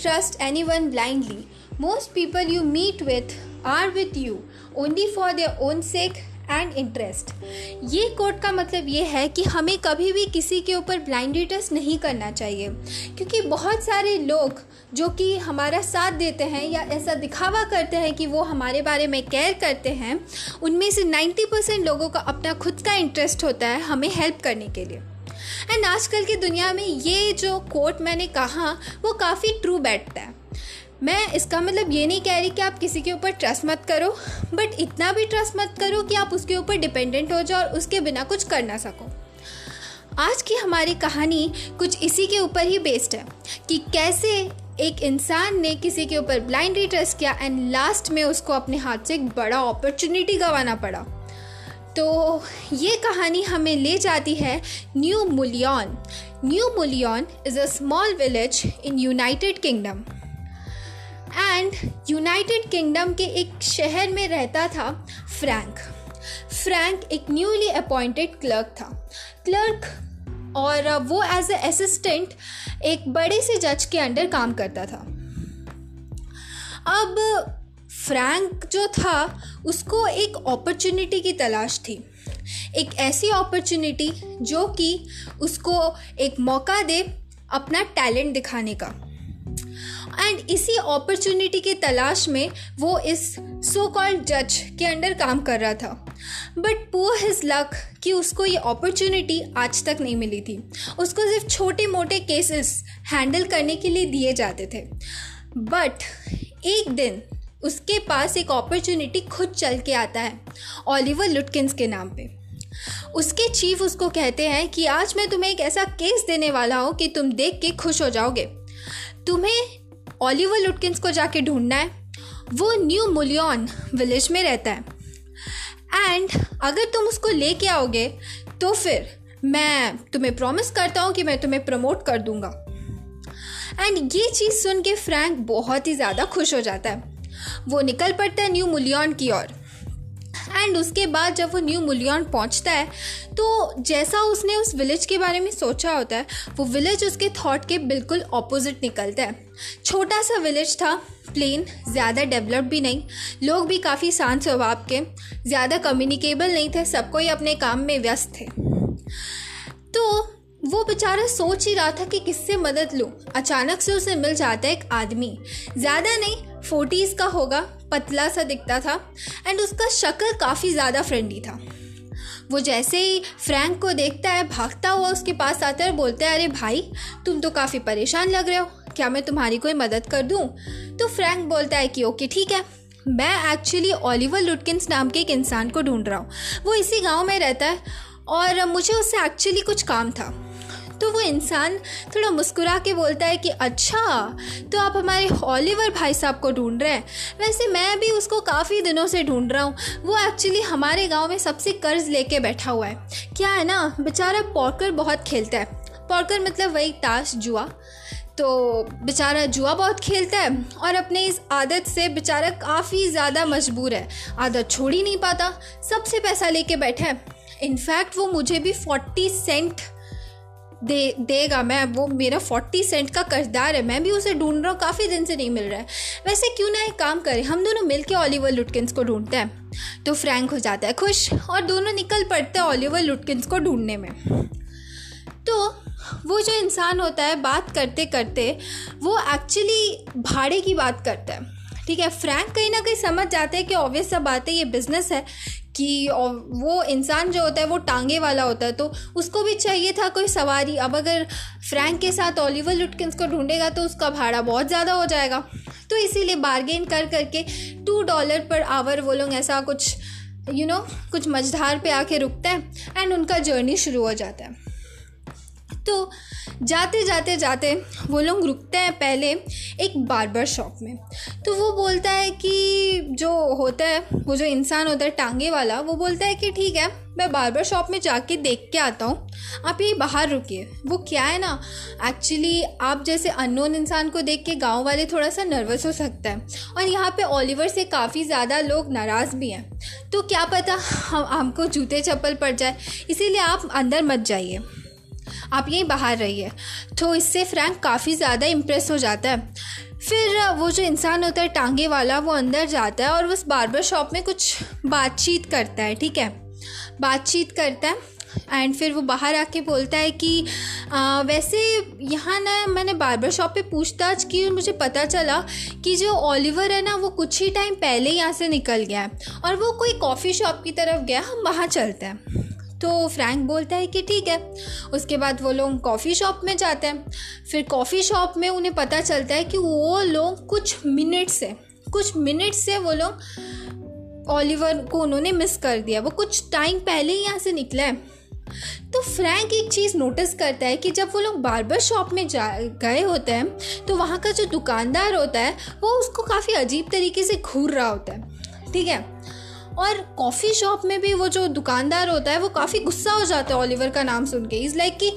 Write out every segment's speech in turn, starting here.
trust anyone blindly. Most people you meet with are with you, only for their own sake and interest ये quote का मतलब ये है कि हमें कभी भी किसी के ऊपर ब्लाइंडली ट्रस्ट नहीं करना चाहिए, क्योंकि बहुत सारे लोग जो कि हमारा साथ देते हैं या ऐसा दिखावा करते हैं कि वो हमारे बारे में केयर करते हैं, उनमें से 90 परसेंट लोगों का अपना खुद का इंटरेस्ट होता है हमें हेल्प करने के लिए एंड आजकल की दुनिया में ये जो कोट मैंने कहा, वो काफ़ी ट्रू बैठता है। मैं इसका मतलब ये नहीं कह रही कि आप किसी के ऊपर ट्रस्ट मत करो बट इतना भी ट्रस्ट मत करो कि आप उसके ऊपर डिपेंडेंट हो जाओ और उसके बिना कुछ कर ना सको। आज की हमारी कहानी कुछ इसी के ऊपर ही बेस्ड है कि कैसे एक इंसान ने किसी के ऊपर ब्लाइंडली ट्रस्ट किया एंड लास्ट में उसको अपने हाथ से एक बड़ा अपॉर्चुनिटी गंवाना पड़ा। तो ये कहानी हमें ले जाती है New Mullion. New Mullion is a small village in United Kingdom. And United Kingdom के एक शहर में रहता था फ्रैंक। फ्रैंक एक न्यूली अपॉइंटेड क्लर्क था। क्लर्क और वो एज ए असिस्टेंट एक बड़े से जज के अंडर काम करता था। अब फ्रैंक जो था, उसको एक अपॉर्चुनिटी की तलाश थी। एक ऐसी अपॉर्चुनिटी जो कि उसको एक मौका दे अपना टैलेंट दिखाने का। एंड इसी अपॉर्चुनिटी की तलाश में वो इस सो कॉल्ड जज के अंडर काम कर रहा था। बट पुअर हिज लक कि उसको ये अपॉर्चुनिटी आज तक नहीं मिली थी। उसको सिर्फ़ छोटे मोटे केसेस हैंडल करने के लिए दिए जाते थे। बट एक दिन उसके पास एक अपॉर्चुनिटी खुद चल के आता है ओलिवर लुटकिंस के नाम पे। उसके चीफ उसको कहते हैं कि आज मैं तुम्हें एक ऐसा केस देने वाला हूँ कि तुम देख के खुश हो जाओगे। तुम्हें ओलिवर लुटकिंस को जाके ढूंढना है। वो न्यू मुलियन विलेज में रहता है। एंड अगर तुम उसको लेके आओगे तो फिर मैं तुम्हें प्रॉमिस करता हूँ कि मैं तुम्हें प्रमोट कर दूँगा। एंड ये चीज़ सुन के फ्रैंक बहुत ही ज़्यादा खुश हो जाता है। वो निकल पड़ता है न्यू मुलियन की ओर। एंड उसके बाद जब वो न्यू मुलियन पहुँचता है तो जैसा उसने उस विलेज के बारे में सोचा होता है, वो विलेज उसके थॉट के बिल्कुल ऑपोजिट निकलता है। छोटा सा विलेज था प्लेन ज़्यादा डेवलप भी नहीं, लोग भी काफ़ी शांत स्वभाव के, ज़्यादा कम्युनिकेबल नहीं थे सबको ही अपने काम में व्यस्त थे। तो वो बेचारा सोच ही रहा था कि किससे मदद लूँ? अचानक से उसे मिल जाता है एक आदमी। ज़्यादा नहीं फोर्टीज़ का होगा, पतला सा दिखता था एंड उसका शक्ल काफ़ी ज़्यादा फ्रेंडली था। वो जैसे ही फ्रैंक को देखता है, भागता हुआ उसके पास आता है और बोलता है, अरे भाई, तुम तो काफ़ी परेशान लग रहे हो। क्या मैं तुम्हारी कोई मदद कर दूँ? तो फ्रैंक बोलता है कि, ओके, ठीक है। मैं एक्चुअली ओलिवर लुटकिंस नाम के एक इंसान को ढूंढ रहा हूँ। वो इसी गाँव में रहता है और मुझे उससे एक्चुअली कुछ काम था। तो वो इंसान थोड़ा मुस्कुरा के बोलता है कि अच्छा तो आप हमारे ऑलिवर भाई साहब को ढूंढ रहे हैं। वैसे मैं भी उसको काफ़ी दिनों से ढूंढ रहा हूँ। वो एक्चुअली हमारे गाँव में सबसे कर्ज लेके बैठा हुआ है। क्या है ना, बेचारा पॉकर बहुत खेलता है। पॉकर मतलब वही ताश जुआ। तो बेचारा जुआ बहुत खेलता है और अपने इस आदत से बेचारा काफ़ी ज़्यादा मजबूर है। आदत छोड़ ही नहीं पाता। सबसे पैसा लेके बैठा है। इनफैक्ट वो मुझे भी फोर्टी सेंट दे, देगा मैं, वो मेरा फोर्टी सेंट का कर्जदार है, मैं भी उसे ढूंढ रहा हूँ, काफ़ी दिन से नहीं मिल रहा है। वैसे क्यों ना एक काम करें, हम दोनों मिल के ऑलिवर लुटकिंस को ढूंढते हैं। तो फ्रैंक हो जाता है खुश, और दोनों निकल पड़ते हैं ऑलिवर लुटकिंस को ढूँढने में। तो वो जो इंसान होता है, बात करते करते, वो एक्चुअली भाड़े की बात करता है। ठीक है फ्रैंक कहीं ना कहीं समझ जाते हैं कि ऑब्वियस सा बात है, ये बिज़नेस है कि वो इंसान जो होता है वो टांगे वाला होता है तो उसको भी चाहिए था कोई सवारी। अब अगर फ्रैंक के साथ ओलिवर लुटकिंस को ढूंढेगा तो उसका भाड़ा बहुत ज़्यादा हो जाएगा। तो इसीलिए बार्गेन कर करके टू डॉलर पर आवर वो लोग ऐसा कुछ यू you नो know, कुछ मझधार पे आके रुकते हैं एंड उनका जर्नी शुरू हो जाता है। तो जाते जाते जाते वो लोग रुकते हैं पहले एक बार्बर शॉप में। तो वो बोलता है कि जो होता है, वो जो इंसान होता है टांगे वाला, वो बोलता है कि ठीक है, मैं बार्बर शॉप में जाके देख के आता हूँ। आप यही बाहर रुकिए। वो क्या है ना एक्चुअली आप जैसे अननोन इंसान को देख के गाँव वाले थोड़ा सा नर्वस हो सकता है। और यहाँ पे ओलिवर से काफ़ी ज़्यादा लोग नाराज़ भी हैं। तो क्या पता, हम, हमको जूते चप्पल पड़ जाए। इसीलिए आप अंदर मत जाइए। आप यहीं बाहर रहिए। तो इससे फ्रैंक काफ़ी ज़्यादा इम्प्रेस हो जाता है। फिर वो जो इंसान होता है टांगे वाला वो अंदर जाता है और उस बार्बर शॉप में कुछ बातचीत करता है ठीक है? बातचीत करता है एंड फिर वो बाहर आके बोलता है कि आ, वैसे यहाँ ना मैंने बार्बर शॉप पे पूछताछ की और मुझे पता चला कि जो ओलिवर है ना वो कुछ ही टाइम पहले यहाँ से निकल गया है और वो कोई कॉफ़ी शॉप की तरफ़ गया हम वहाँ चलते हैं। तो फ्रैंक बोलता है कि ठीक है। उसके बाद वो लोग कॉफ़ी शॉप में जाते हैं। फिर कॉफ़ी शॉप में उन्हें पता चलता है कि वो लोग कुछ मिनट से, कुछ मिनट से वो लोग ओलिवर को उन्होंने मिस कर दिया। वो कुछ टाइम पहले ही यहाँ से निकला है। तो फ्रैंक एक चीज़ नोटिस करता है कि जब वो लोग बार्बर शॉप में जा, गए होते हैं तो वहाँ का जो दुकानदार होता है, वो उसको काफ़ी अजीब तरीके से घूर रहा होता है। ठीक है? और कॉफ़ी शॉप में भी वो जो दुकानदार होता है, वो काफ़ी गुस्सा हो जाता है ओलिवर का नाम सुन के। इज़ लाइक कि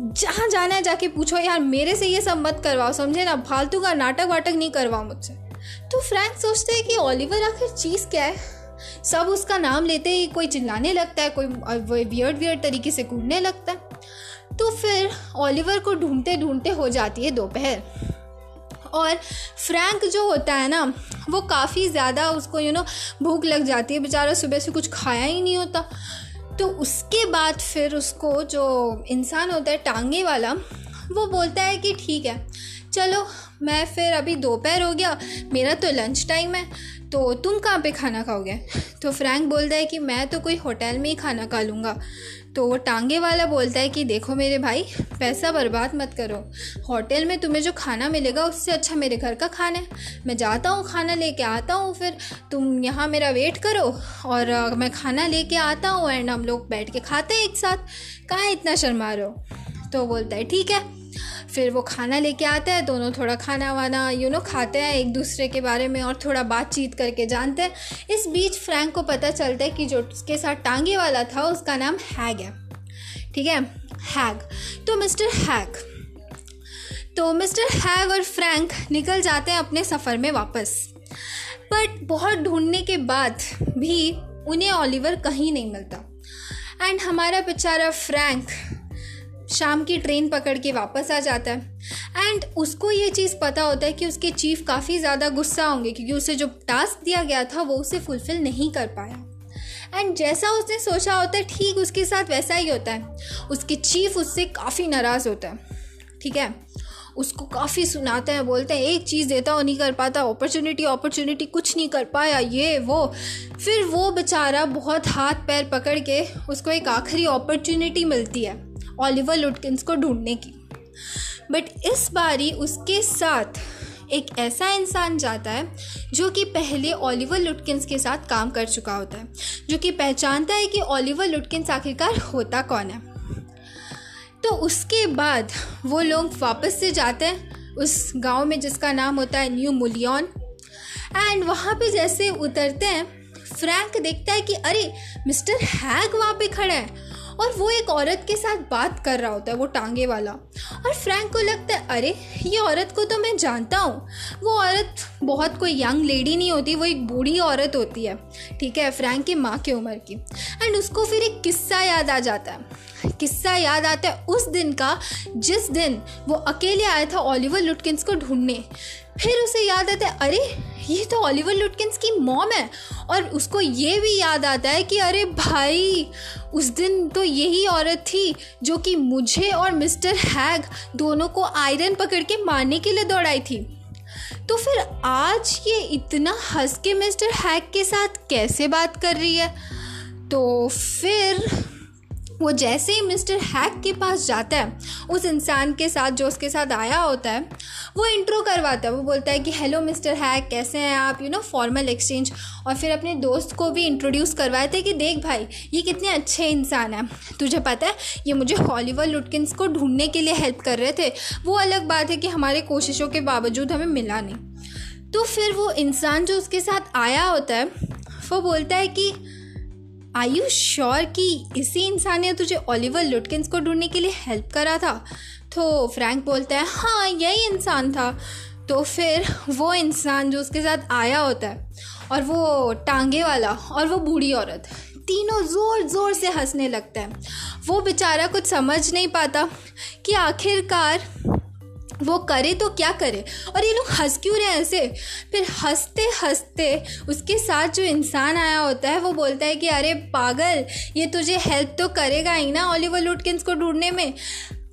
जहाँ जाना है जाके पूछो, यार, मेरे से ये सब मत करवाओ, समझे ना? फालतू का नाटक वाटक नहीं करवाओ मुझसे। तो फ्रैंक सोचते हैं कि ओलिवर आखिर चीज़ क्या है? सब उसका नाम लेते ही कोई चिल्लाने लगता है, कोई वियर्ड वियर्ड तरीके से कूदने लगता है। तो फिर ओलिवर को ढूंढते ढूंढते हो जाती है दोपहर। और फ्रैंक जो होता है ना, वो काफ़ी ज़्यादा उसको यू नो भूख लग जाती है, बेचारा सुबह से कुछ खाया ही नहीं होता। तो उसके बाद फिर उसको जो इंसान होता है, टांगे वाला, वो बोलता है कि ठीक है, चलो, मैं फिर अभी दोपहर हो गया, मेरा तो लंच टाइम है तो तुम कहाँ पे खाना खाओगे? तो फ्रैंक बोलता है कि मैं तो कोई होटल में ही खाना खा लूँगा। तो वो टांगे वाला बोलता है कि देखो मेरे भाई, पैसा बर्बाद मत करो। होटल में तुम्हें जो खाना मिलेगा, उससे अच्छा मेरे घर का खाना है। मैं जाता हूँ खाना लेके, आता हूँ फिर तुम यहाँ मेरा वेट करो और मैं खाना लेके आता हूँ एंड हम लोग बैठ के खाते हैं एक साथ। कहाँ इतना शर्मा रहे हो? तो बोलता है, ठीक है फिर वो खाना लेके आता है, दोनों थोड़ा खाना वाना यू नो खाते हैं एक दूसरे के बारे में और थोड़ा बातचीत करके जानते हैं। इस बीच फ्रैंक को पता चलता है कि जो उसके साथ टांगे वाला था, उसका नाम हैग है। ठीक है? हैग। तो मिस्टर हैग। तो मिस्टर हैग और फ्रैंक निकल जाते हैं अपने सफ़र में वापस। बट बहुत ढूँढने के बाद भी उन्हें ओलिवर कहीं नहीं मिलता। एंड हमारा बेचारा फ्रैंक शाम की ट्रेन पकड़ के वापस आ जाता है। एंड उसको ये चीज़ पता होता है कि उसके चीफ काफ़ी ज़्यादा गुस्सा होंगे, क्योंकि उसे जो टास्क दिया गया था, वो उसे फुलफ़िल नहीं कर पाया। एंड जैसा उसने सोचा होता है, ठीक उसके साथ वैसा ही होता है। उसके चीफ उससे काफ़ी नाराज़ होता है, ठीक है? उसको काफ़ी सुनाते हैं, बोलते हैं, एक चीज़ देता हो नहीं कर पाता अपॉर्चुनिटी अपॉर्चुनिटी कुछ नहीं कर पाया, ये, वो। फिर वो बेचारा बहुत हाथ पैर पकड़ के, उसको एक आखिरी अपॉर्चुनिटी मिलती है। ओलिवर लुटकिंस को ढूँढने की। बट इस बारी उसके साथ एक ऐसा इंसान जाता है, जो कि पहले ओलिवर लुटकिंस के साथ काम कर चुका होता है, जो कि पहचानता है कि ओलिवर लुटकिंस आखिरकार होता कौन है। तो उसके बाद वो लोग वापस से जाते हैं, उस गाँव में जिसका नाम होता है न्यू मुलियन एंड वहाँ पे जैसे उतरते हैं फ्रैंक देखता है कि अरे मिस्टर हैग वहाँ पे खड़ा है। और वो एक औरत के साथ बात कर रहा होता है, वो टांगे वाला। और फ्रैंक को लगता है, अरे, ये औरत को तो मैं जानता हूँ। वो औरत बहुत कोई यंग लेडी नहीं होती, वो एक बूढ़ी औरत होती है। ठीक है, फ्रैंक की माँ की उम्र की। एंड उसको फिर एक किस्सा याद आ जाता है। किस्सा याद आता है उस दिन का, जिस दिन वो अकेले आया था ओलिवर लुटकिंस को ढूँढने। फिर उसे याद आता है, अरे ये तो ओलिवर लुटकिंस की मॉम है। और उसको ये भी याद आता है कि अरे भाई, उस दिन तो यही औरत थी जो कि मुझे और मिस्टर हैग दोनों को आयरन पकड़ के मारने के लिए दौड़ाई थी। तो फिर आज ये इतना हंस के मिस्टर हैग के साथ कैसे बात कर रही है? तो फिर वो जैसे ही मिस्टर हैक के पास जाता है, उस इंसान के साथ जो उसके साथ आया होता है, वो इंट्रो करवाता है। वो बोलता है कि, हेलो मिस्टर हैक, कैसे हैं आप? यू नो फॉर्मल एक्सचेंज और फिर अपने दोस्त को भी इंट्रोड्यूस करवाए थे कि, देख भाई, ये कितने अच्छे इंसान हैं। तुझे पता है, ये मुझे हॉलीवुड लुटकिंस को ढूँढने के लिए हेल्प कर रहे थे। वो अलग बात है कि हमारे कोशिशों के बावजूद हमें मिला नहीं। तो फिर वो इंसान जो उसके साथ आया होता है, वो बोलता है कि आई यू श्योर कि इसी इंसान ने तुझे ओलिवर लुटकिंस को ढूँढने के लिए हेल्प करा था? तो फ्रैंक बोलता है हाँ यही इंसान था। तो फिर वो इंसान जो उसके साथ आया होता है, और वो टांगे वाला और वो बूढ़ी औरत, तीनों ज़ोर ज़ोर से हंसने लगते हैं। वो बेचारा कुछ समझ नहीं पाता कि आखिरकार वो करे तो क्या करे? और ये लोग हंस क्यों रहे ऐसे? फिर हँसते हँसते उसके साथ जो इंसान आया होता है, वो बोलता है कि, अरे पागल, ये तुझे हेल्प तो करेगा ही ना ऑलिवर लुटकिंस को ढूँढने में।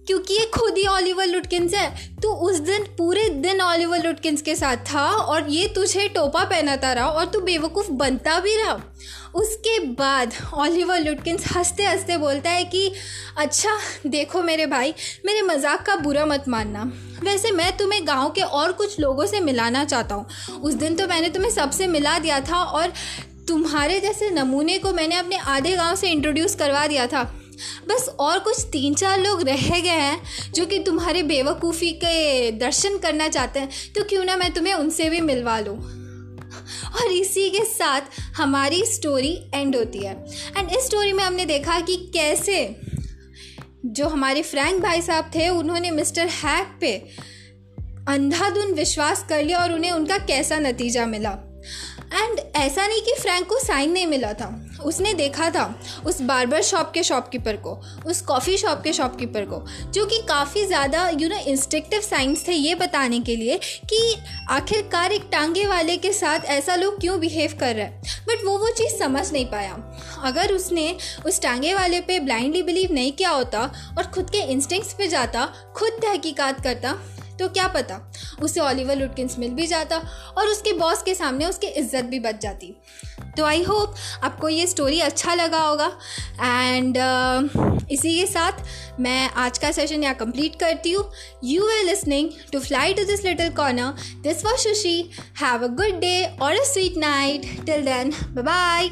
क्योंकि ये खुद ही ऑलिवर लुटकिंस है। तो उस दिन, पूरे दिन ऑलिवर लुटकिंस के साथ था और ये तुझे टोपा पहनाता रहा और तू बेवकूफ़ बनता भी रहा। उसके बाद ऑलिवर लुटकिंस हँसते हँसते बोलता है कि अच्छा देखो मेरे भाई, मेरे मज़ाक का बुरा मत मानना। वैसे मैं तुम्हें गाँव के और कुछ लोगों से मिलाना चाहता हूँ। उस दिन तो मैंने तुम्हें सबसे मिला दिया था और तुम्हारे जैसे नमूने को मैंने अपने आधे गाँव से इंट्रोड्यूस करवा दिया था। बस और कुछ तीन चार लोग रह गए हैं जो कि तुम्हारे बेवकूफ़ी के दर्शन करना चाहते हैं तो क्यों ना मैं तुम्हें उनसे भी मिलवा लूँ? और इसी के साथ हमारी स्टोरी एंड होती है। एंड इस स्टोरी में हमने देखा कि कैसे जो हमारे फ्रैंक भाई साहब थे, उन्होंने मिस्टर हैक पे अंधाधुन विश्वास कर लिया और उन्हें उनका कैसा नतीजा मिला। एंड ऐसा नहीं कि फ्रैंक को साइन नहीं मिला था। उसने देखा था उस बार्बर शॉप के शॉपकीपर को, उस कॉफ़ी शॉप के शॉपकीपर को, जो कि काफ़ी ज़्यादा यू नो इंस्टिक्टिव साइंस थे ये बताने के लिए कि आखिरकार एक टांगे वाले के साथ ऐसा लोग क्यों बिहेव कर रहे हैं। बट वो वो चीज़ समझ नहीं पाया। अगर उसने उस टांगे वाले पे ब्लाइंडली बिलीव नहीं किया होता और खुद के इंस्टिंक्ट्स पे जाता, खुद तहकीकात करता तो क्या पता उसे ऑलिवर लुटकिंस मिल भी जाता और उसके बॉस के सामने उसकी इज़्ज़त भी बच जाती। तो आई होप आपको ये स्टोरी अच्छा लगा होगा एंड uh, इसी के साथ मैं आज का सेशन यहाँ कंप्लीट करती हूँ। You are listening to fly to this little corner this was Shushi have a good day और a sweet night till then bye